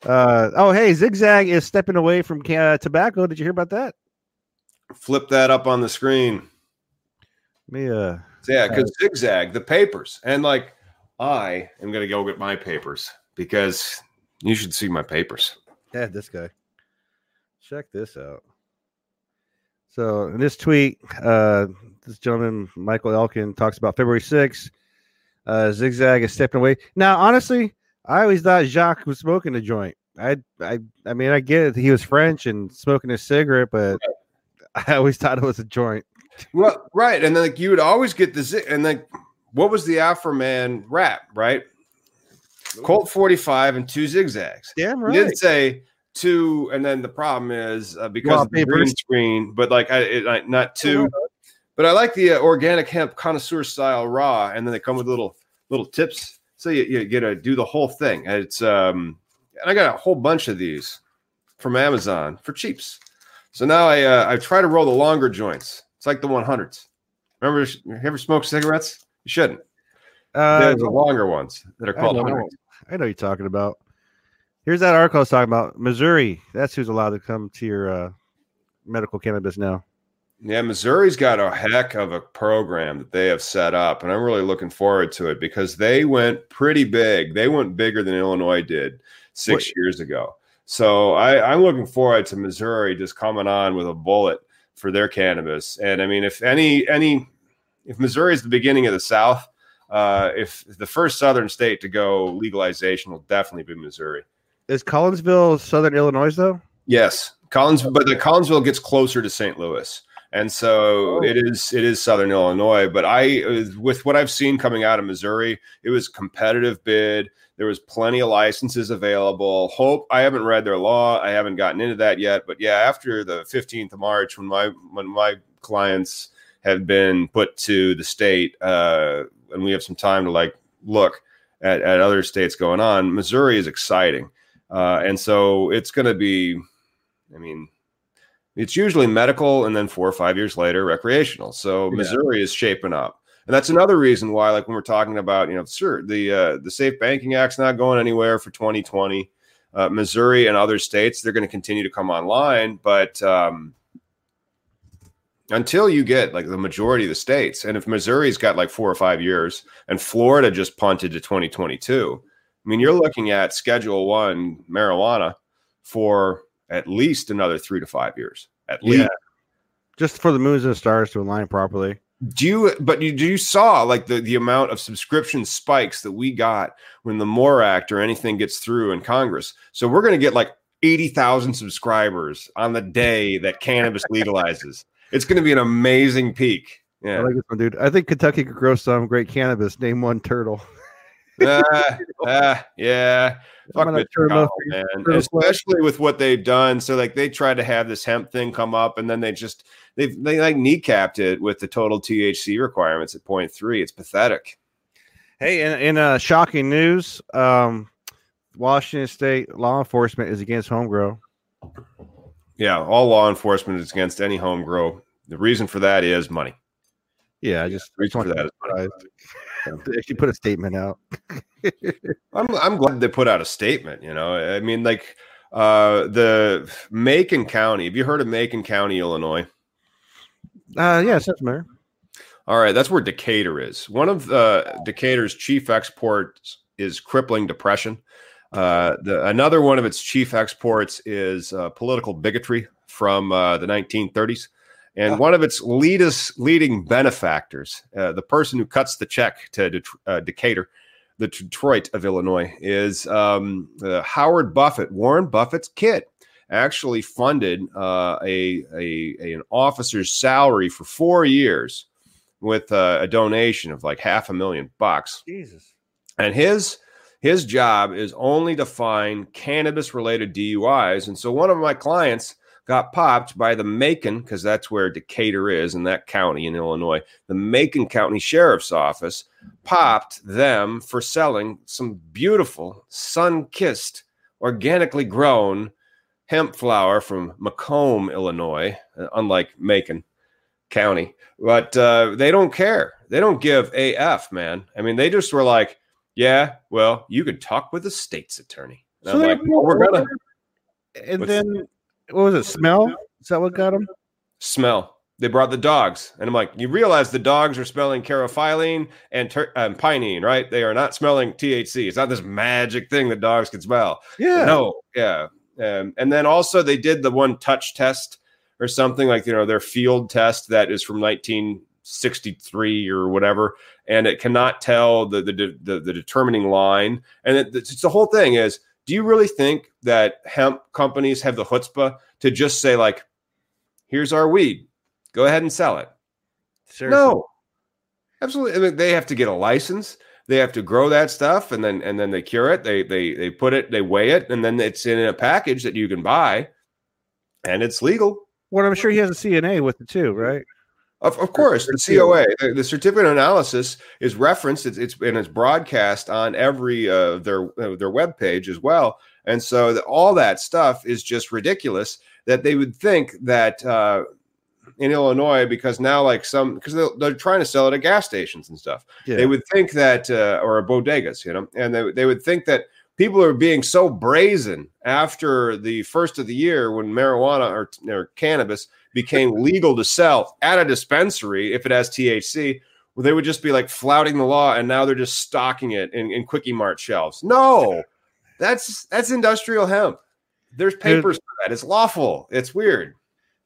Uh, oh, hey, Zigzag is stepping away from ca- tobacco. Did you hear about that? Flip that up on the screen. Me uh, yeah, because zigzag the papers, and like I am gonna go get my papers because you should see my papers. Yeah, this guy. Check this out. So in this tweet, uh, this gentleman, Michael Elkin, talks about February 6th. Uh, Zigzag is stepping away. Now, honestly, I always thought Jacques was smoking a joint. I, I, I mean, I get it. He was French and smoking a cigarette, but I always thought it was a joint. Well, right, and then like you would always get the zig, and like what was the Afroman rap, right? Colt forty five and two zigzags. Damn He right. Didn't say two, and then the problem is uh, because of the green screen, but like I, it, I not two. But I like the uh, organic hemp connoisseur style raw, and then they come with little little tips, so you, you get to do the whole thing. It's um, and I got a whole bunch of these from Amazon for cheaps. So now I uh, I try to roll the longer joints. It's like the 100s. Remember, you ever smoke cigarettes? You shouldn't. Uh, There's the longer ones that are I called know, I know what you're talking about. Here's that article I was talking about. Missouri. That's who's allowed to come to your uh, medical cannabis now. Yeah, Missouri's got a heck of a program that they have set up, and I'm really looking forward to it because they went pretty big. They went bigger than Illinois did six What- years ago. So I, I'm looking forward to Missouri just coming on with a bullet for their cannabis. And I mean, if any any if Missouri is the beginning of the South, uh, if the first Southern state to go legalization will definitely be Missouri. Is Collinsville Southern Illinois though? Yes, Collins, but the Collinsville gets closer to St. Louis. and so Oh. it is it is Southern Illinois. But I, with what I've seen coming out of Missouri, it was competitive bid. There was plenty of licenses available. Hope I haven't read their law. I haven't gotten into that yet. But yeah, after the 15th of March, when my when my clients have been put to the state, uh, and we have some time to like look at, at other states going on. Missouri is exciting, uh, and so it's going to be. I mean, it's usually medical, and then four or five years later, recreational. So Yeah. Missouri is shaping up. And that's another reason why, like when we're talking about, you know, sure, the uh, the Safe Banking Act's not going anywhere for 2020. Uh, Missouri and other states, they're going to continue to come online, but um, until you get like the majority of the states, and if Missouri's got like four or five years, and Florida just punted to 2022, I mean, you're looking at Schedule One marijuana for at least another three to five years, at Yeah. least. Just for the moons and stars to align properly. Do you? But you do you saw like the the amount of subscription spikes that we got when the MORE Act or anything gets through in Congress. So we're going to get like eighty thousand subscribers on the day that cannabis legalizes. It's going to be an amazing peak. I Yeah, like this one, dude. I think Kentucky could grow some great cannabis. Name one turtle. Ah, ah, yeah. Fuck I'm Mitch turn McConnell, man. Especially with what they've done. So like they tried to have this hemp thing come up, and then they just they've they like kneecapped it with the total THC requirements at three. It's pathetic. Hey, in, in uh, shocking news, um, Washington State law enforcement is against home grow. Yeah, all law enforcement is against any home grow. The reason for that is money. Yeah, I just, just reason for that money. They actually put a statement out. I'm I'm glad they put out a statement. You know, I mean, like uh, the Macon County. Have you heard of Macon County, Illinois? Uh, yeah, that's mayor. All right, that's where Decatur is. One of uh, Decatur's chief exports is crippling depression. Uh, the, another one of its chief exports is uh, political bigotry from uh, the 1930s. And Ah. one of its leadest, leading benefactors, uh, the person who cuts the check to Det- uh, Decatur, the Detroit of Illinois, is um, uh, Howard Buffett, Warren Buffett's kid actually funded uh, a, a, a- an officer's salary for four years with uh, a donation of like half a million bucks. Jesus. And his his job is only to find cannabis related DUIs. And so one of my clients got popped by the Macon, because that's where Decatur is in that county in Illinois. The Macon County Sheriff's Office popped them for selling some beautiful, sun kissed, organically grown hemp flower from Macomb, Illinois, uh, unlike Macon County. But uh, they don't care. They don't give AF, man. I mean, they just were like, yeah, well, you could talk with the state's attorney. And I'm like, well, we're gonna And then what was it? Smell? Is that what got him? smell. They brought the dogs, and I'm like, you realize the dogs are smelling caryophyllene and ter- um, pinene, right? They are not smelling THC. It's not this magic thing that dogs can smell. Yeah. No, yeah. Um, and then also they did the one touch test or something like you know their field test that is from 1963 or whatever, and it cannot tell the the the, the determining line. And it, it's the whole thing is, do you really think that hemp companies have the chutzpah to just say like, "Here's our weed, go ahead and sell it"? Seriously. No, absolutely. I mean, they have to get a license. They have to grow that stuff, and then and then they cure it. They they they put it, they weigh it, and then it's in a package that you can buy, and it's legal. Well, I'm sure he has a CNA with it too, right? Of, of course, the COA, the, the certificate of analysis is referenced. It's, it's and it's broadcast on every uh, their uh, their web page as well. And so the, all that stuff is just ridiculous that they would think that uh, in Illinois, because now like some because they're, they're trying to sell it at gas stations and stuff. Yeah. They would think that uh, or bodegas, you know, and they they would think that people are being so brazen after the first of the year when marijuana or, or cannabis became legal to sell at a dispensary if it has THC, well, they would just be like flouting the law, and now they're just stocking it in, in quickie mart shelves. No, that's that's industrial hemp. There's papers for that. It's lawful. It's weird.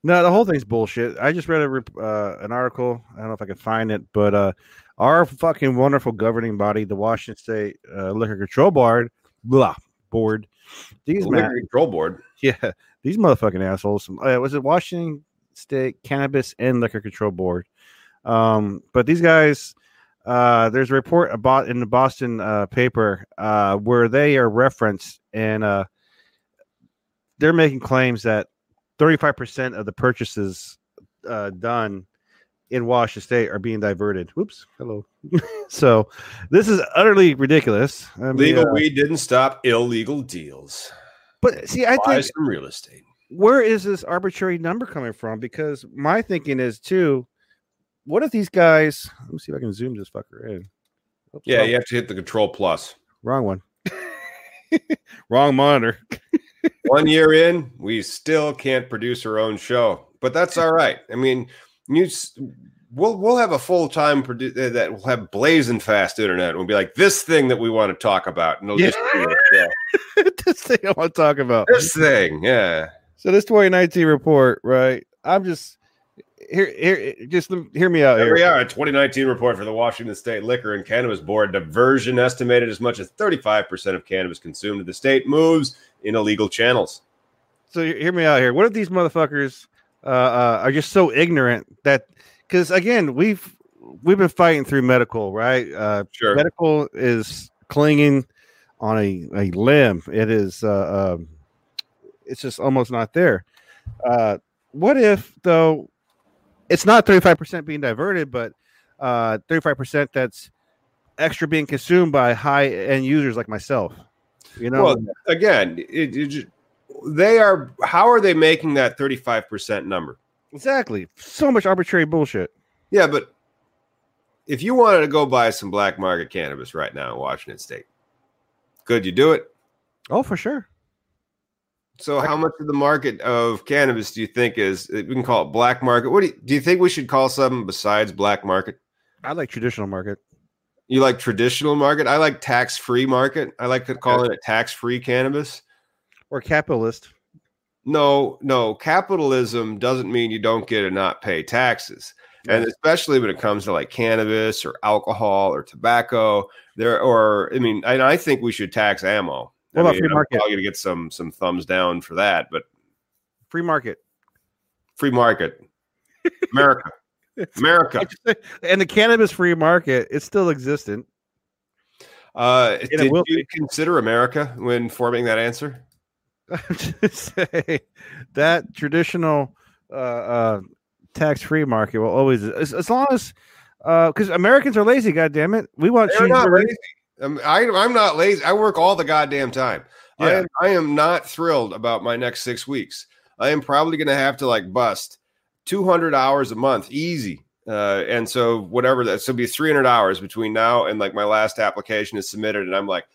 No, the whole thing's bullshit. I just read a uh, an article. I don't know if I can find it, but uh, our fucking wonderful governing body, the Washington State uh, Liquor Control Board, blah board. These The man, Liquor Control Board. yeah, these motherfucking assholes. Uh, was it Washington State Cannabis and Liquor Control Board. Um, but these guys, uh, there's a report about in the Boston uh, paper uh, where they are referenced, and uh, they're making claims that 35% of the purchases uh, done in Washington State are being diverted. Whoops, hello. so this is utterly ridiculous. I mean, Legal uh, weed didn't stop illegal deals. but see, I Buy think some real estate. Where is this arbitrary number coming from? Because my thinking is too, what if these guys? Let me see if I can zoom this fucker in. Oops, Yeah, wrong, you have to hit the control plus. wrong one. wrong monitor. One year in, we still can't produce our own show, but that's all right. I mean, you we'll we'll have a full time produ- uh, that will have blazing fast internet. We'll be like this thing that we want to talk about, and it'll Yeah. just yeah, this thing I want to talk about. this thing, yeah. So this 2019 report, right? I'm just here. Here, just hear me out Here here. we are, a 2019 report for the Washington State Liquor and Cannabis Board. Diversion estimated as much as 35% of cannabis consumed in the state moves in illegal channels. So hear me out here. What if these motherfuckers uh, uh, are just so ignorant that? Because again, we've we've been fighting through medical, right? Uh, Sure. medical is clinging on a, a limb. It is. Uh, um, it's just almost not there. Uh, what if though? It's not thirty five percent being diverted, but uh, thirty five percent that's extra being consumed by high end users like myself. You know, Well, again, it, it they are. How are they making that 35% number? exactly. So much arbitrary bullshit. Yeah, but if you wanted to go buy some black market cannabis right now in Washington State, could you do it? Oh, for sure. So, how much of the market of cannabis do you think is? Uh, we can call it black market. What do you, do you think we should call something besides black market? I like traditional market. You like traditional market? I like tax free market. I like to call it a tax free cannabis. or capitalist. No, no, capitalism doesn't mean you don't get to not pay taxes. And especially when it comes to like cannabis or alcohol or tobacco, there or I mean, and I think we should tax ammo. What I about mean, free I'm probably gonna get some some thumbs down for that, but Free market. free market, America, America. and the cannabis free market is still existent. Uh, did you be. consider America when forming that answer? I'm just saying that traditional uh, uh, tax free market will always as, as long as because Americans are lazy. God damn it, we want They're not cheeseburgers. lazy. Um, I, I'm not lazy. I work all the goddamn time. I am I am not thrilled about my next six weeks. I am probably going to have to like bust 200 hours a month, easy. Uh, and so whatever that, so be 300 hours between now and like my last application is submitted, and I'm like,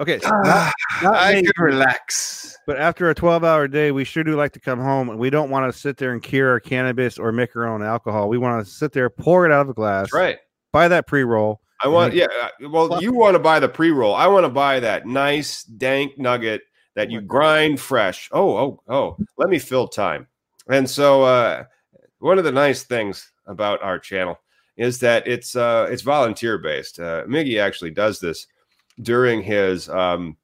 Okay, so not I can relax. but after a 12 hour day, we sure do like to come home and we don't want to sit there and cure our cannabis or make our own alcohol. We want to sit there, pour it out of a glass, That's right. buy that pre roll. I want, yeah. uh, Well, you want to buy the pre roll. I want to buy that nice dank nugget that you grind fresh. Oh, oh, oh. Let me fill time. And so, uh, one of the nice things about our channel is that it's uh, it's volunteer based. Uh, Miggy actually does this during his um,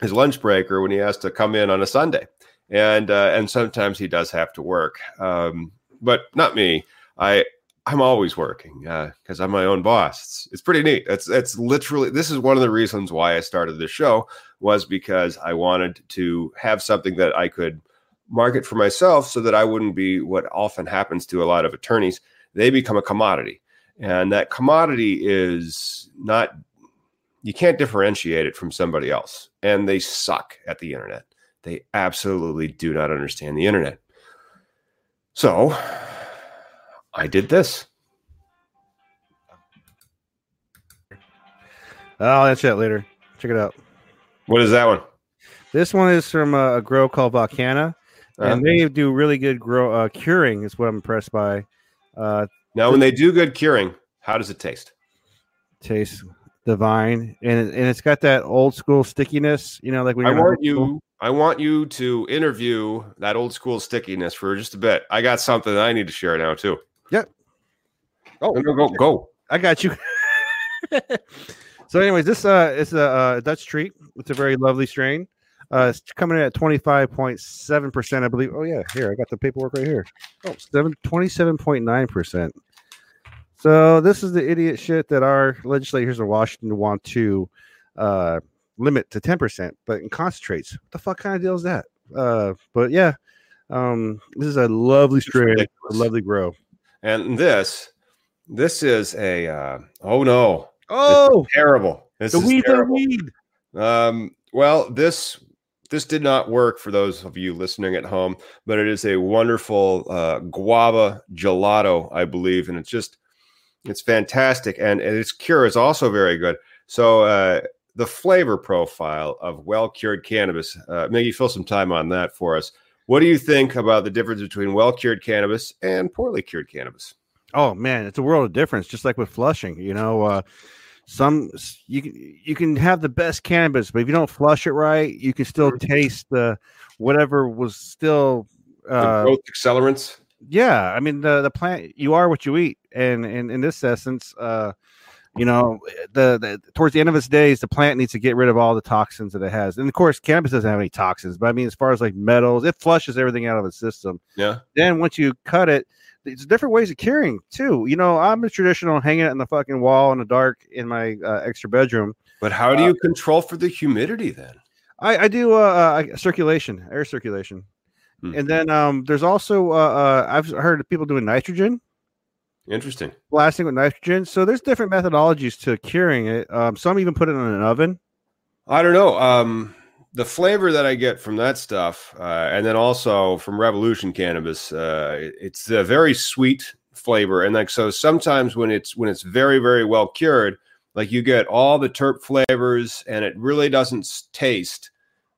his lunch break or when he has to come in on a Sunday, and uh, and sometimes he does have to work, um, but not me. I I'm always working because I'm my own boss. It's, it's pretty neat. That's it's literally this is one of the reasons why I started this show was because I wanted to have something that I could market for myself so that I wouldn't be what often happens to a lot of attorneys. They become a commodity, and that commodity is not. You can't differentiate it from somebody else, and they suck at the internet. They absolutely do not understand the internet. So I did this. I'll answer that later. Check it out. What is that one? This one is from uh, a grow called Volcana, Uh, and they do really good grow uh, curing. Is what I'm impressed by. Uh, now, when they do good curing, how does it taste? tastes divine, and and it's got that old school stickiness. You know, like when I want school. you. I want you to interview that old school stickiness for just a bit. I got something that I need to share now too. Oh, Go go go. I got you. so, anyways, this uh is a uh, Dutch treat. It's a very lovely strain. Uh, it's coming in at 25.7%, I believe. Oh, yeah. Here, I got the paperwork right here. Oh, seven, 27.9%. So this is the idiot shit that our legislators in Washington want to uh, limit to 10%, but in concentrates. What the fuck kind of deal is that? Uh, but yeah, um, this is a lovely strain, a lovely grow. And this, this is a uh, oh no, Oh, terrible. This the is weed, the terrible. weed. Um, well, this this did not work for those of you listening at home, but it is a wonderful uh, guava gelato, I believe, and it's just it's fantastic, and, and its cure is also very good. So uh, the flavor profile of well cured cannabis, uh, fill some time on that for us. What do you think about the difference between well cured cannabis and poorly cured cannabis? Oh man, it's a world of difference. Just like with flushing, you know, uh, some you can you can have the best cannabis, but if you don't flush it right, you can still taste the whatever was still. Uh, growth accelerants. yeah, I mean the the plant you are what you eat, and and in this essence, uh, you know, the, the towards the end of its days, the plant needs to get rid of all the toxins that it has, and of course, cannabis doesn't have any toxins, but I mean, as far as like metals, it flushes everything out of its system Yeah. then once you cut it, there's different ways of curing too. You know, I'm a traditional hanging it in the fucking wall in the dark in my uh, extra bedroom. But how do you control for the humidity then? I, I do uh, uh, circulation, air circulation, Hmm. and then um, there's also uh, uh, I've heard of people doing nitrogen Interesting. blasting with nitrogen. So there's different methodologies to curing it. Um, some even put it in an oven. I don't know. Um, the flavor that I get from that stuff, uh, and then also from Revolution Cannabis, uh, it's a very sweet flavor, and like so, sometimes when it's when it's very very well cured, like you get all the terp flavors, and it really doesn't taste,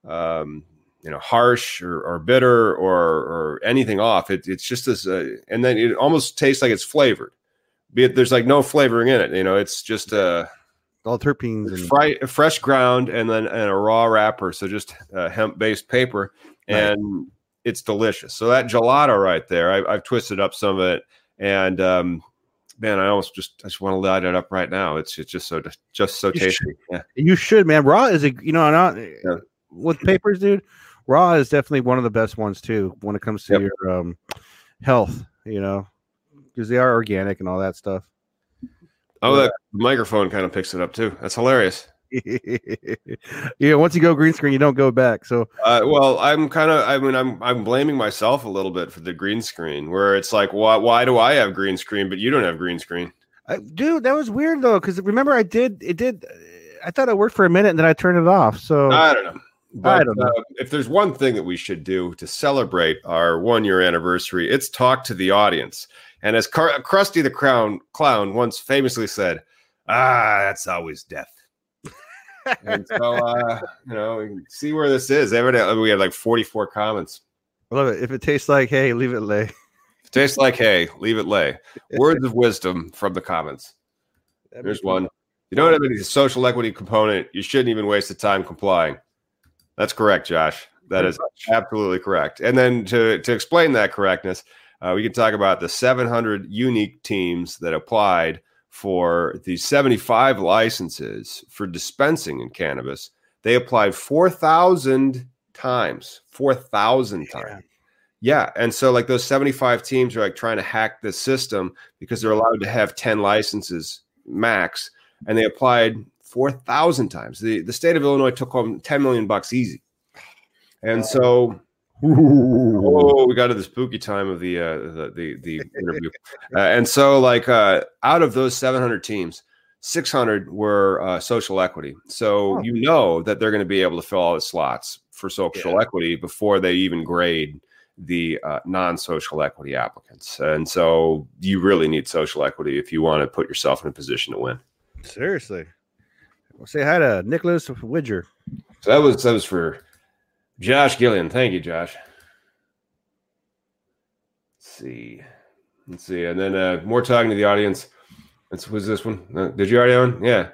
um, you know, harsh or, or bitter or or anything off. It, it's just this, uh, and then it almost tastes like it's flavored. Be it there's like no flavoring in it. You know, it's just uh All terpenes and fry, fresh ground and then and a raw wrapper so just uh, hemp based paper Right. and it's delicious so that gelato right there I, i've twisted up some of it and um man i almost just i just want to light it up right now it's it's just so just so You tasty yeah You should, man. Raw is a you know not with papers, dude. Raw is definitely one of the best ones too when it comes to Yep. your um, health. You know, because they are organic and all that stuff. oh that microphone kind of picks it up too that's hilarious yeah, once you go green screen, you don't go back. So uh, well i'm kind of i mean i'm i'm blaming myself a little bit for the green screen where it's like why why do i have green screen but you don't have green screen I, dude, that was weird though, because remember I did it did. I thought it worked for a minute and then I turned it off. So I don't know. But. Uh, if there's one thing that we should do to celebrate our one year anniversary, it's talk to the audience. And as Car- Krusty the Crown Clown once famously said, "Ah, that's always death." and so, uh, you know, see where this is. Evidently, we had like 44 comments. I love it. If it tastes like hey, leave it lay. Tastes like hay, leave it lay. Words of wisdom from the comments. There's one. You don't have any social equity component. You shouldn't even waste the time complying. That's correct, Josh. That is absolutely correct. And then to, to explain that correctness, uh, we can talk about the 700 unique teams that applied for the 75 licenses for dispensing in cannabis. They applied 4,000 times. 4,000 times. Yeah. And so, like, those 75 teams are like trying to hack the system because they're allowed to have 10 licenses max. And they applied 4,000 times. The, the state of Illinois took home 10 million bucks easy. And so, oh, we got to the spooky time of the uh, the the, the interview, uh, and so like uh, out of those 700 teams, 600 were uh, social equity. So Oh. you know that they're going to be able to fill all the slots for social equity before they even grade the uh, non-social equity applicants. And so you really need social equity if you want to put yourself in a position to win. Seriously. Well, say hi to Nicholas Widger. So that was that was for Josh Gillian. Thank you, Josh. Let's see. Let's see. And then uh, more talking to the audience. This was this one. Uh, did you already own? Yeah.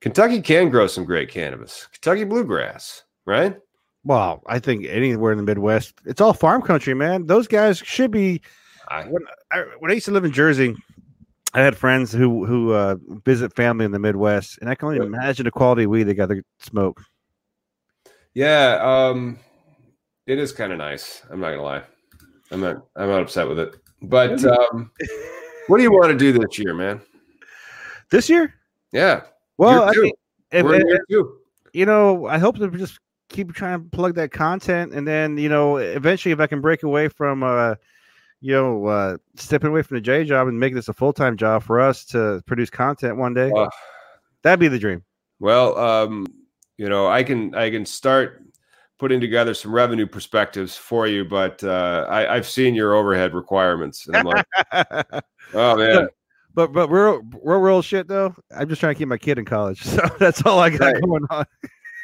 Kentucky can grow some great cannabis. Kentucky bluegrass, right? Well, I think anywhere in the Midwest, it's all farm country, man. Those guys should be. I, When I, when I used to live in Jersey, I had friends who who uh, visit family in the Midwest, and I can only imagine the quality of weed they got to smoke. Yeah, um, it is kind of nice. I'm not gonna lie. I'm not. I'm not upset with it. But um, what do you want to do this year, man? This year? Yeah. Well, I mean, if, if- you know, I hope to just keep trying to plug that content, and then you know, eventually, if I can break away from, uh, you know, uh, stepping away from the J job and making this a full time job for us to produce content one day, Uh, that'd be the dream. Well, um, you know, I can I can start putting together some revenue perspectives for you, but uh, I, I've seen your overhead requirements, and I'm like, oh man, but but real real real shit though. I'm just trying to keep my kid in college, so that's all I got Right. going on.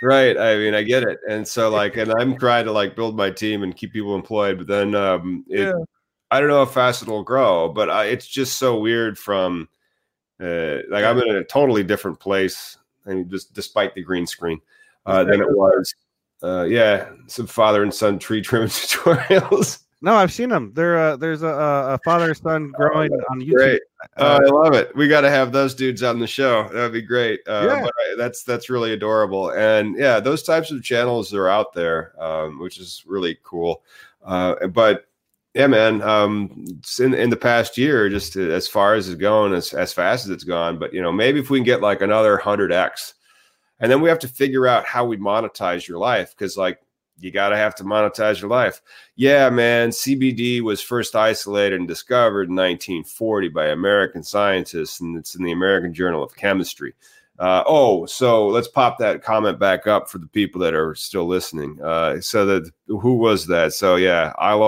right? I mean, I get it, and so like, and I'm trying to like build my team and keep people employed, but then um, it, Yeah. I don't know how fast it'll grow, but I, it's just so weird from uh, like I'm in a totally different place, and just despite the green screen uh, than it was. Uh, yeah, some father and son tree trimming tutorials. No, I've seen them. There, uh, there's a, a father and son growing on YouTube. Great. Oh, Uh, I love it. We got to have those dudes on the show. That would be great. Uh, Yeah. I- that's that's really adorable. And yeah, those types of channels are out there, um, which is really cool. Uh, but yeah, man, um, in in the past year, just as far as it's going, as as fast as it's gone. But you know, maybe if we can get like another hundred x, and then we have to figure out how we monetize your life because like you got to have to monetize your life. Yeah, man. CBD was first isolated and discovered in 1940 by American scientists, and it's in the American Journal of Chemistry. Uh, oh, so let's pop that comment back up for the people that are still listening. Uh, so that who was that? So yeah, I'll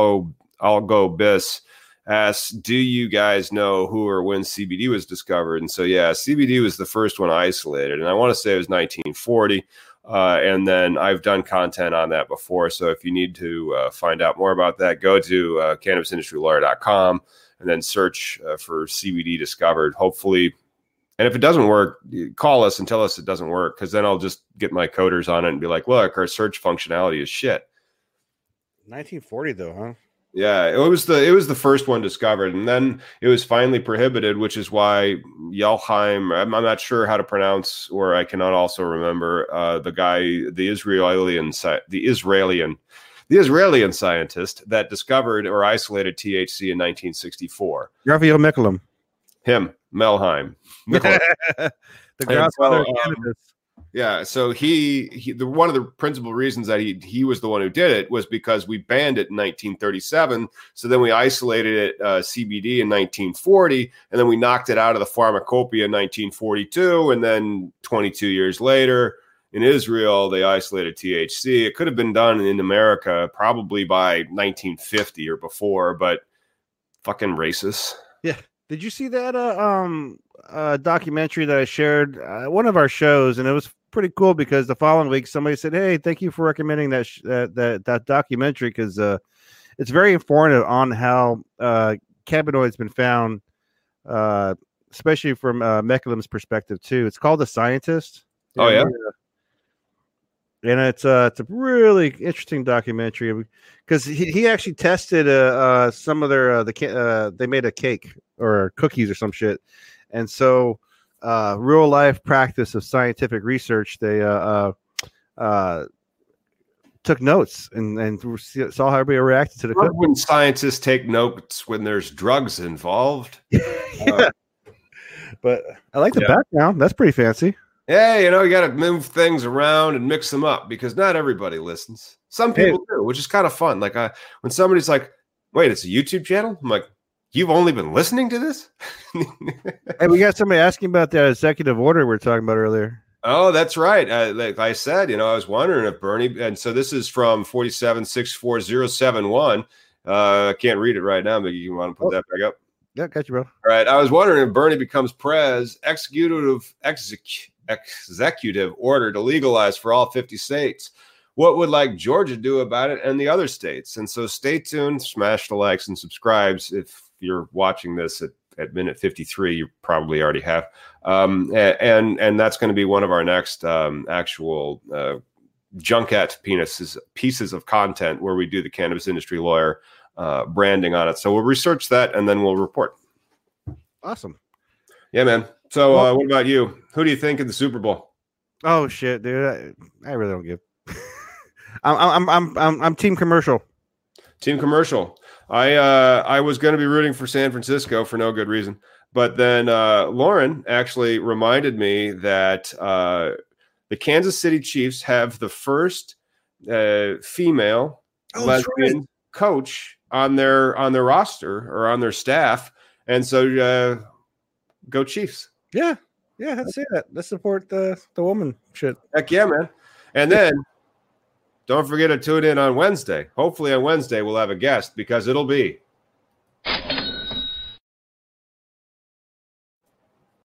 I'll go Biss asks, "Do you guys know who or when CBD was discovered?" And so yeah, CBD was the first one isolated, and I want to say it was 1940. Uh, and then I've done content on that before. So if you need to uh, find out more about that, go to uh, cannabisindustrylawyer.com and then search uh, for CBD discovered. Hopefully, and if it doesn't work, call us and tell us it doesn't work because then I'll just get my coders on it and be like, look, our search functionality is shit. 1940 though, huh? Yeah, it was the it was the first one discovered, and then it was finally prohibited, which is why Yelheim. I'm, I'm not sure how to pronounce, or I cannot also remember uh, the guy, the Israeli sci- the Israeli the Israeli scientist that discovered or isolated THC in 1964. Raphael Mechoulam, Him, Melheim. The And grandfather so, of um, cannabis. Yeah, so he, he the one of the principal reasons that he he was the one who did it was because we banned it in 1937. So then we isolated it uh, CBD in 1940, and then we knocked it out of the pharmacopoeia in 1942, and then 22 years later in Israel they isolated THC. It could have been done in America probably by 1950 or before, but fucking racist. Yeah. Did you see that uh, um uh, documentary that I shared uh, one of our shows, and it was pretty cool because the following week somebody said, "Hey, thank you for recommending that sh- that, that that documentary because uh, it's very informative on how uh, cannabinoids been found, uh, especially from uh, perspective too. It's called The Scientist. Oh, yeah? and it's uh it's a really interesting documentary because he, he actually tested uh, uh some of their uh, the uh they made a cake or cookies or some shit and so uh real life practice of scientific research they uh uh, uh took notes and and saw how everybody reacted to the Love when scientists take notes when there's drugs involved. Uh, but i like the Yeah. background that's pretty fancy Yeah, you know, you got to move things around and mix them up because not everybody listens. Some Hey. people do, which is kind of fun. Like uh, when somebody's like, "Wait, it's a YouTube channel," I'm like, "You've only been listening to this?" hey we got somebody asking about that executive order we are talking about earlier oh, that's right. Uh, like I said, you know, I was wondering if Bernie, and so this is from forty-seven six four zero seven one. Uh, I can't read it right now, but you want to put Oh. that back up? yeah got you bro All right. I was wondering if Bernie becomes prez, executive exec, executive order to legalize for all 50 states. What would like Georgia do about it and the other states? And so stay tuned, smash the likes and subscribes. If you're watching this at, at minute 53, you probably already have. Um, and and that's going to be one of our next um, actual uh, junket penises pieces of content where we do the cannabis industry lawyer uh, branding on it. So we'll research that and then we'll report. awesome Yeah, man. So, uh, what about you? Who do you think in the Super Bowl? Oh shit, dude! I, I really don't give. I'm I'm I'm I'm, I'm team commercial. Team commercial. I uh, I was going to be rooting for San Francisco for no good reason, but then uh, Lauren actually reminded me that uh, the Kansas City Chiefs have the first uh, female Oh, lesbian coach on their on their roster or on their staff, and so uh, go Chiefs. Yeah, yeah. Let's see that. Let's support the the woman shit. Heck yeah, man! And then don't forget to tune in on Wednesday. Hopefully on Wednesday we'll have a guest because it'll be